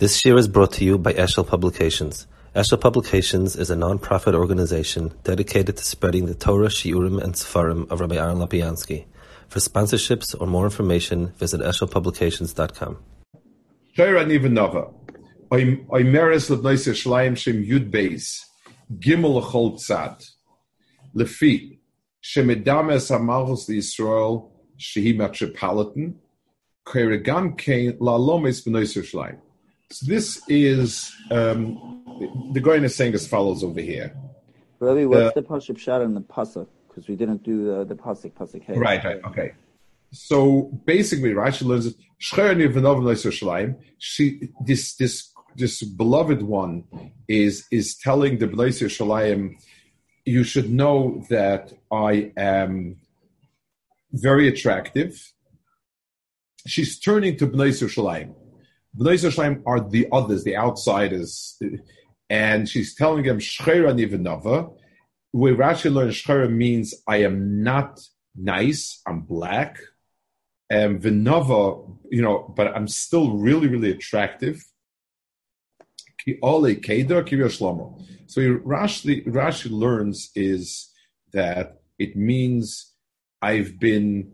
This year is brought to you by Eshel Publications. Eshel Publications is a non-profit organization dedicated to spreading the Torah, Shiurim, and Sefarim of Rabbi Aaron Lopiansky. For sponsorships or more information, visit eshelpublications.com. Shayra Nivanova. Oimeres Lebneise Shleim Shem Yud Beis. Gimel Chol Tzad. Lefi. Shemedames Hamalchus Yisrael Shehi Metropolitan. Keregam La Lomes B'Neise Shleim. So this is um, the Goyen is saying as follows over here. Rabbi, what's uh, the pasuk shot in the pasuk? Because we didn't do the, the pasuk pasuk. Hey. Right, right, okay. So basically, Rashi learns she this this this beloved one is is telling the Bnei Yerushalayim, you should know that I am very attractive. She's turning to Bnei Yerushalayim. Bnei Yerushalayim are the others, the outsiders, and she's telling them Shchera. Where Rashi learns Shchera means I am not nice, I'm black, um, and Vinova, you know, but I'm still really, really attractive. So Rashi, Rashi learns is that it means I've been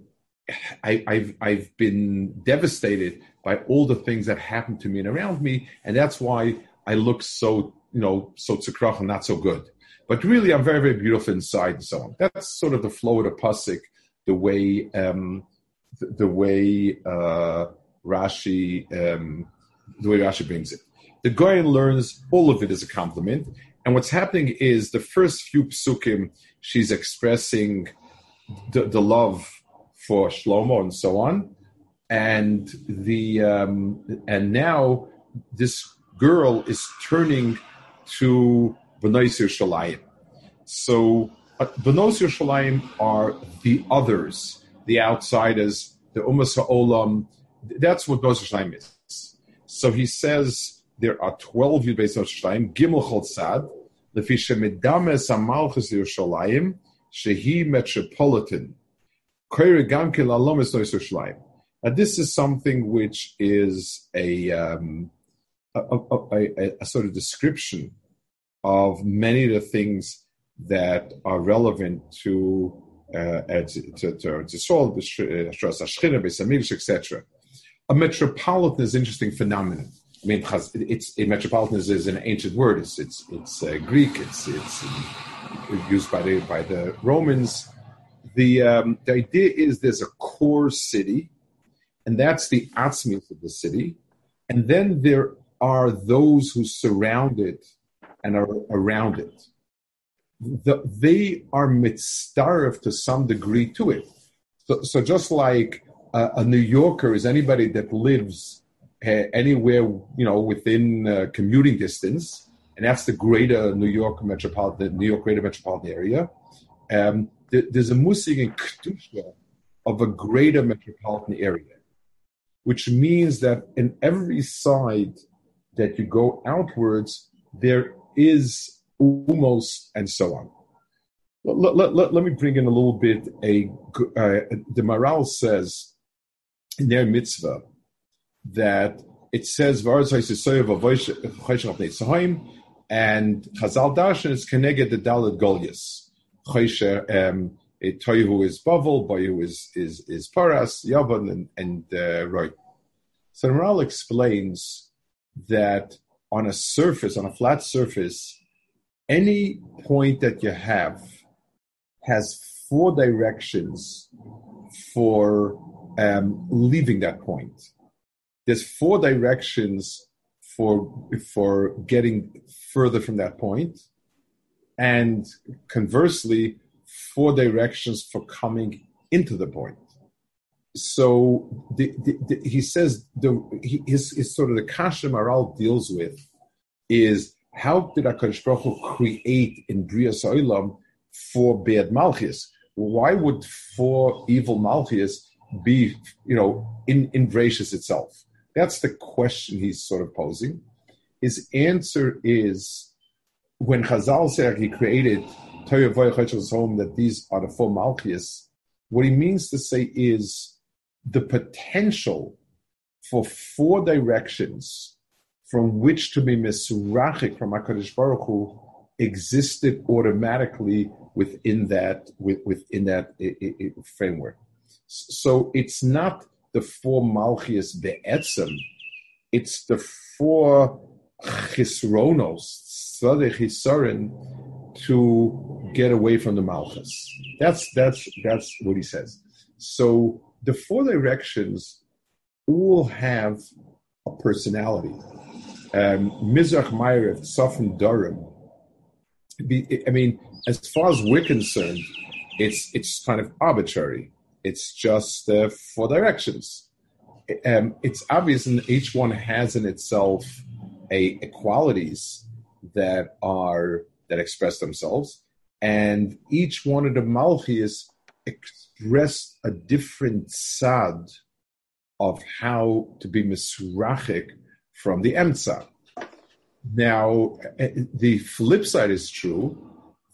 I, have I've been devastated by all the things that happened to me and around me, and that's why I look so you know so tzukrach and not so good. But really, I'm very very beautiful inside and so on. That's sort of the flow of the pasuk, the way um, the, the way uh, Rashi um, the way Rashi brings it. The Goyen learns all of it as a compliment, and what's happening is the first few psukim she's expressing the, the love for Shlomo and so on, and the um, and now this girl is turning to Benois Yerushalayim. So Benois Yerushalayim are the others, the outsiders, the Umas Ha'olam. That's what Benois Yerushalayim is. So he says there are 12 Yud Beis Yerushalayim, Gimel Chol Tzad, Lefi Shemedames HaMalchus Yerushalayim, Shehi Metropolitan, now, this is something which is a, um, a, a, a, sort of description of many of the things that are relevant to uh, to, to, to Saul, etc. A metropolitan is an interesting phenomenon. I mean, it's a metropolitan is, is an ancient word. It's it's it's uh, Greek. It's it's used by the by the Romans the um, the idea is there's a core city, and that's the atzmius of the city, and then there are those who surround it and are around it. The, they are mitzaref to some degree to it. So, so just like a, a New Yorker is anybody that lives uh, anywhere, you know, within uh, commuting distance, and that's the greater New York metropolitan, New York greater metropolitan area. Um, there's a musig kedusha of a greater metropolitan area, which means that in every side that you go outwards, there is umos and so on. Let, let, let, let, me bring in a little bit. A uh, the Maharal says in their mitzvah that it says and Chazal Darshan is connected the Dalit Chosher, um, Toihu is Bavel, Boyu is, is, is Paras, Yavan, and, and uh, Roy. So Maharal explains that on a surface, on a flat surface, any point that you have has four directions for um, leaving that point. There's four directions for for getting further from that point, and conversely, four directions for coming into the point. So the, the, the, he says the he, his, his sort of the kasha Maharal deals with is how did Hakadosh Baruch Hu create in Bria Olam four bad malchus? Why would four evil malchus be you know in in gracious itself? That's the question he's sort of posing. His answer is when Chazal said he created Torah home that these are the four Malchias, what he means to say is the potential for four directions from which to be misrachik from HaKadosh Baruch Hu existed automatically within that within that framework. So it's not the four malchias be'etzem, it's the four chisronos, hisarin, to get away from the malchus. That's that's that's what he says. So the four directions all have a personality. Um, Mizrach Ma'ariv, Safin Darom. I mean, as far as we're concerned, it's it's kind of arbitrary. It's just uh, four directions. Um, it's obvious, and each one has in itself a, a qualities that are that express themselves, and each one of the malchis express a different sad of how to be misrachik from the emtza. Now, the flip side is true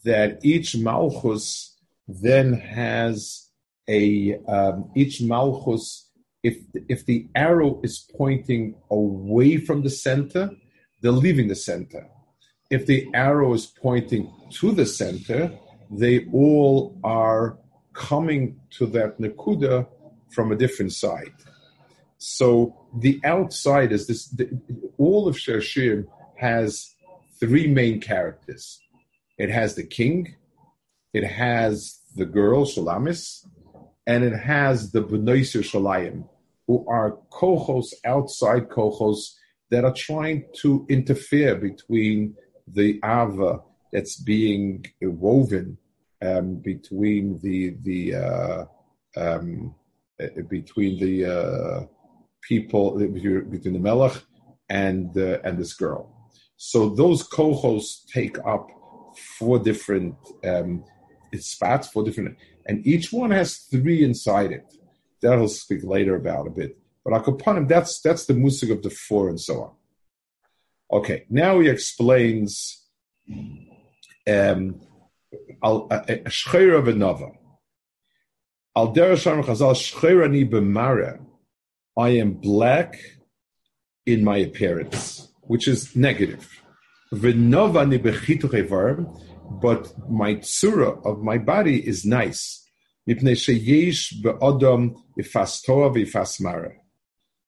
that each malchus then has a um, each malchus. If if the arrow is pointing away from the center, they're leaving the center. If the arrow is pointing to the center, they all are coming to that nakuda from a different side. So the outside is this. The, all of Shir HaShirim has three main characters. It has the king, it has the girl Shalamis, and it has the Benois Yerushalayim, who are kohos outside kohos that are trying to interfere between the Ava that's being woven um, between the the uh, um, uh, between the uh, people between the Melech and uh, and this girl. So those kohos take up four different um, spots, four different, and each one has three inside it. That I'll speak later about a bit. But Akopanim, that's that's the musik of the four and so on. Okay, now he explains um, al shchera v'nava. Al derasham chazal shcherani b'mara. I am black in my appearance, which is negative. V'nova ni but my tsura of my body is nice.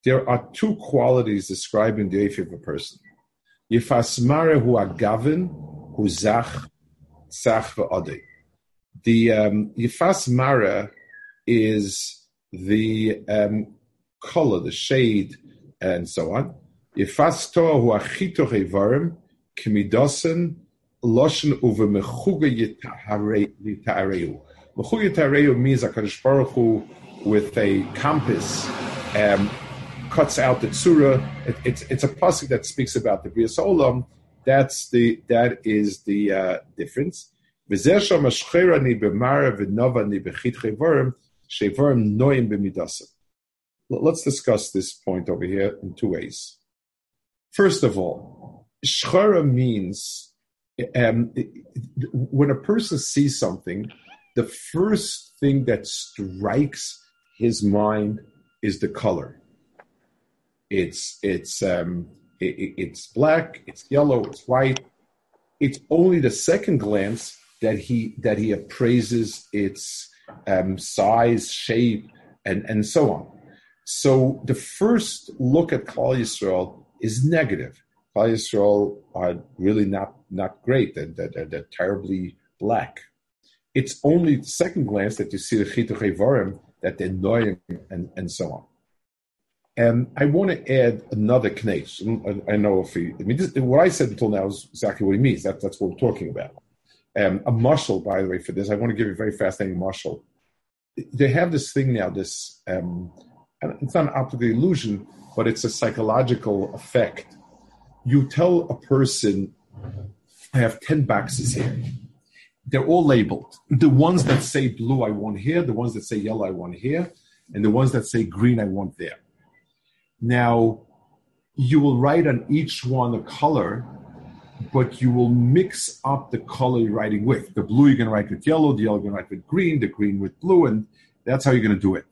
There are two qualities describing the Eif of a person. Yifasmare hu agavin hu zach zach v'odei. The um, Yifasmare is the um, color, the shade, and so on. Yifas toa hu achito evarim kimidosen loshen uve mechuga yitahareu. Mechuga yitahareu means a Baruch Hu with a compass um, cuts out the tsura. It, it's it's a pasuk that speaks about the bria olam. That's the that is the uh, difference. Let's discuss this point over here in two ways. First of all, shchara means um, when a person sees something, the first thing that strikes his mind is the color. It's it's um, it, it's black, it's yellow, it's white. It's only the second glance that he that he appraises its um, size, shape, and and so on. So the first look at Yisrael is negative. Yisrael are really not not great. They're, they're, they're terribly black. It's only second glance that you see the Chituch that they're annoying and, and so on. And I want to add another case. I know if he, I mean, this, what I said until now is exactly what he means. That, that's what we're talking about. Um, a mashal, by the way, for this, I want to give you a very fascinating mashal. They have this thing now, this, um, it's not an optical illusion, but it's a psychological effect. You tell a person, I have 10 boxes here. They're all labeled. The ones that say blue, I want here. The ones that say yellow, I want here. And the ones that say green, I want there now, you will write on each one a color, but you will mix up the color you're writing with. The blue you're going to write with yellow, the yellow you're going to write with green, the green with blue, and that's how you're going to do it.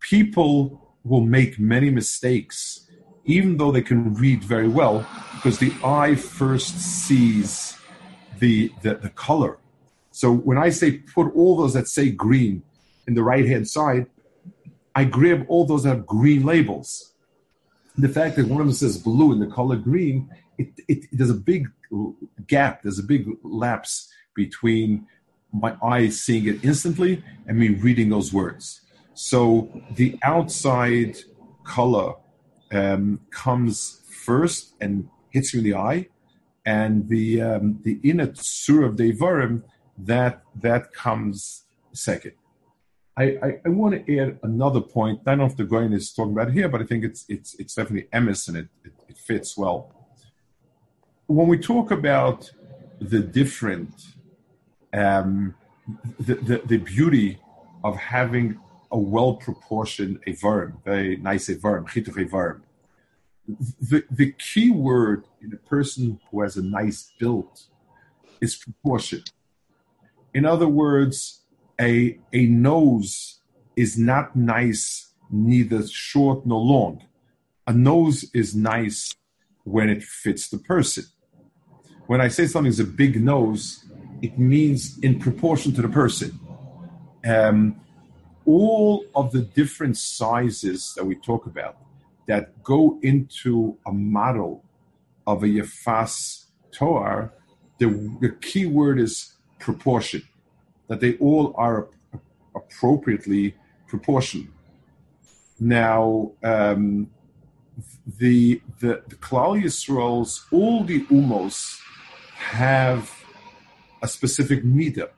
People will make many mistakes even though they can read very well, because the eye first sees the, the, the color. So when I say put all those that say green in the right hand side, I grab all those that have green labels. The fact that one of them says blue and the color green, it, it, there's a big gap, there's a big lapse between my eyes seeing it instantly and me reading those words. So the outside color um, comes first and hits you in the eye, and the um, the inner tsur of Devarim that that comes second. I, I, I, want to add another point. I don't know if the Goyen is talking about here, but I think it's it's it's definitely emes and it, it, it fits well. When we talk about the different um, the, the, the beauty of having a well proportioned Avarim, very nice Avarim, Chituch Avarim. The, the key word in a person who has a nice build is proportion. In other words, a, a nose is not nice, neither short nor long. A nose is nice when it fits the person. When I say something is a big nose, it means in proportion to the person. Um, all of the different sizes that we talk about that go into a model of a Yafas Toar, the, the key word is proportion, that they all are appropriately proportioned. Now, um, the, the, the Klal Yisrael's, all the umos have a specific meter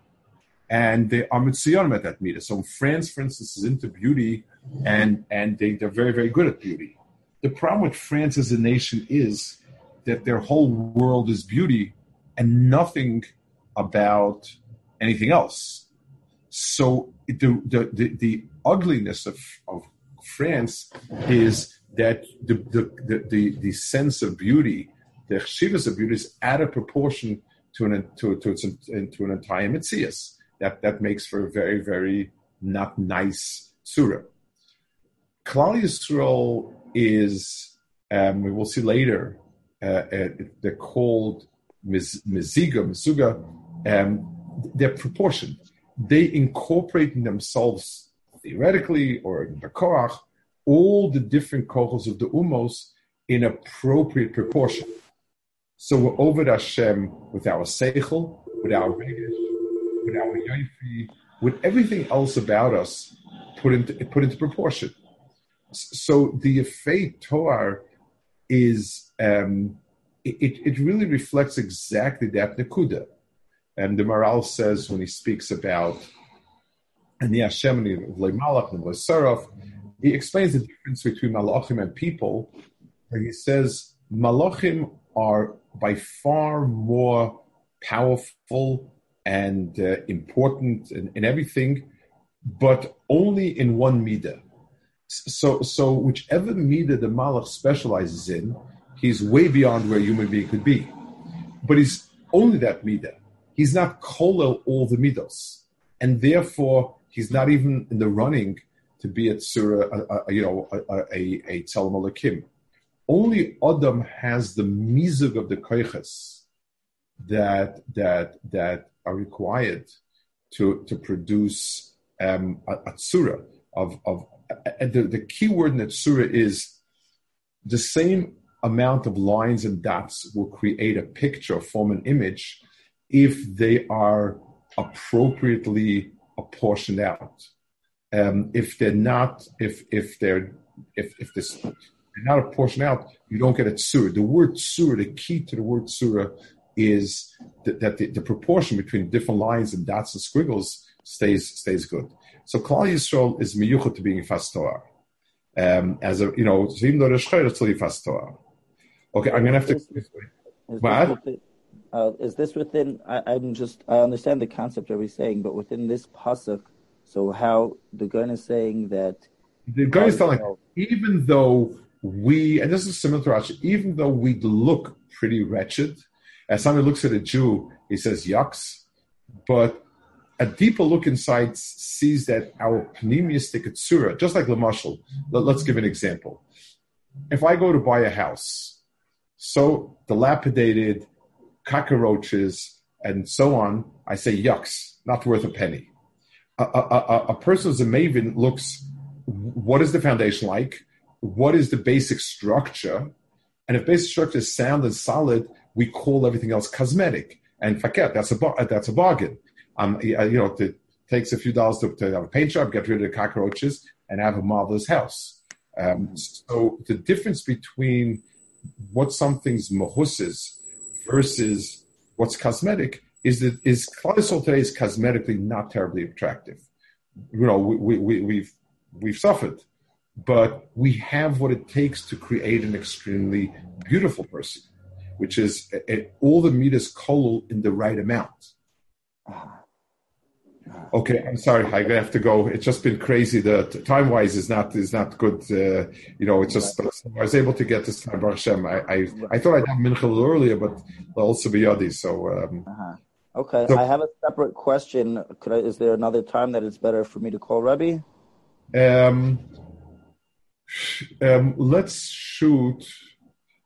and they are mitzion at that meter. So France, for instance, is into beauty, and and they, they're very very good at beauty. The problem with France as a nation is that their whole world is beauty, and nothing about anything else. So the the the, the ugliness of, of France is that the the, the the, sense of beauty, the chivas of beauty, is out of proportion to an to to, to, to an entire mitzias that that makes for a very very not nice surah. Klal Yisrael is um, we will see later. Uh, uh, they're called miziga, mizuga. Um, they're proportioned. They incorporate in themselves theoretically or in the korach all the different kohos of the umos in appropriate proportion. So we're over Hashem with our seichel, with our regesh, with our yoifi, with everything else about us put into put into proportion. So the Yefei Toar is um, it, it really reflects exactly that Nakuda. And the Maharal says when he speaks about and the Hashem and Malach and Saraf, he explains the difference between Malachim and people. And he says Malachim are by far more powerful and uh, important in, in, everything, but only in one midah. So, so whichever midah the malach specializes in, he's way beyond where a human being could be. But he's only that midah. He's not kolel all the midos, and therefore he's not even in the running to be at surah, uh, uh, you know, a a, a, a Only Adam has the mizug of the koiches that that that are required to to produce um, a, a tsura of of the, the key word in the tsura is the same amount of lines and dots will create a picture, form an image, if they are appropriately apportioned out. Um, if they're not, if if they're if if this they're not apportioned out, you don't get a tsura. The word tsura, the key to the word tsura is that, that the, the, proportion between different lines and dots and squiggles stays stays good. So Klal Yisrael is miyuchat to being fast Torah. Um, as a you know, so even though there's it's still fast Torah. Okay, I'm gonna have to. Is this, within, uh, is this within? I, am just. I understand the concept of saying, but within this pasuk, so how the gun is saying that. The gun is telling, even though we, and this is similar to Rashi, even though we look pretty wretched, as somebody looks at a Jew, he says yucks, but a deeper look inside sees that our pneumistic tsura, just like Lamashal, let, us give an example. if I go to buy a house, so dilapidated, cockroaches, and so on, I say yucks, not worth a penny. A, a, a, a person who's a maven looks, what is the foundation like? What is the basic structure? And if basic structure is sound and solid, we call everything else cosmetic. And forget that's a that's a bargain. Um, you know, it takes a few dollars to, to have a paint job, get rid of the cockroaches, and have a marvelous house. Um, so the difference between what something's mahusses versus what's cosmetic is that is Klal Yisrael today is cosmetically not terribly attractive. You know, we, we, we've we've suffered, but we have what it takes to create an extremely beautiful person, which is a, a, all the meat is kolul in the right amount. Ah. Okay, I'm sorry. I have to go. It's just been crazy. The time wise is not is not good. Uh, you know, it's just. I was able to get this time, Hashem. I I, I thought I'd have mincha earlier, but also be yadi. So. Um, uh-huh. Okay, so, I have a separate question. Could I, is there another time that it's better for me to call Rebbe? Um, um, let's shoot.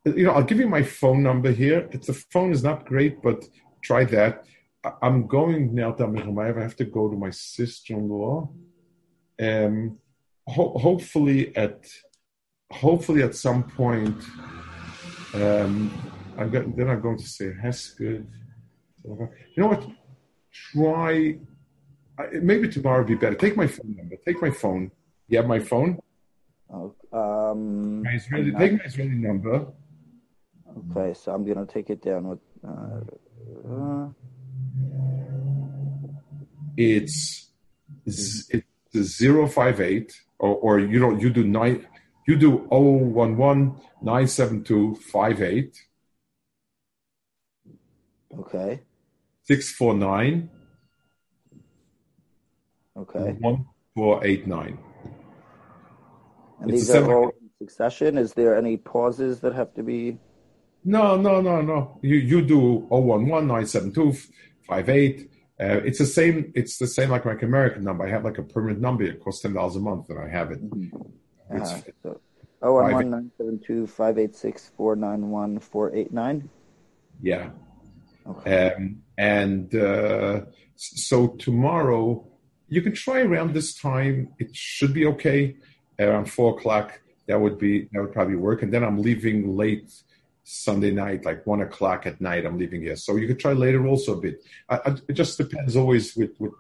You know, I'll give you my phone number here. It's the phone is not great, but try that. I'm going now to I have to go to my sister-in-law. Um, ho- hopefully at hopefully at some point, um, I'm going, then I'm going to say Hesked. You know what? Try. Maybe tomorrow would be better. Take my phone number. Take my phone. You have my phone. Oh, um, my Israeli, take my Israeli number. Okay, so I'm gonna take it down with. Uh, uh, it's it's zero five eight or, or you don't you do nine you do 011 972 58 okay. 649 okay. 1489 and it's these are all in succession? Is there any pauses that have to be no no no no. You you do 011 972 58 uh, it's the same. It's the same like my American number. I have like a permanent number. It costs ten dollars a month, and I have it. Mm-hmm. Uh, so, oh one one nine seven two five eight six four nine one four eight nine. Yeah. Okay. Um, and uh, so tomorrow you can try around this time. It should be okay. Around four o'clock, that would be that would probably work. And then I'm leaving late Sunday night, like one o'clock at night, I'm leaving here. So you could try later also a bit. I, I, it just depends always with with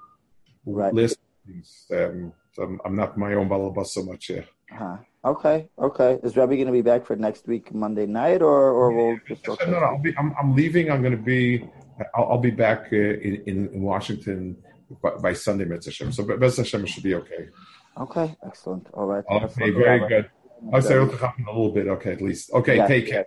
right. listings. Um, I'm, I'm, not my own balabas so much here. Uh-huh. Okay, okay. Is Rabbi going to be back for next week Monday night, or or we'll just no, no. I'll be. I'm, I'm leaving. I'm going to be. I'll, I'll be back uh, in, in, in Washington by, by Sunday, Mitzvah So Bez Hashem should be okay. Okay, excellent. All right. Okay, very good. I'll say it'll happen a little bit. Okay, at least. Okay, take care.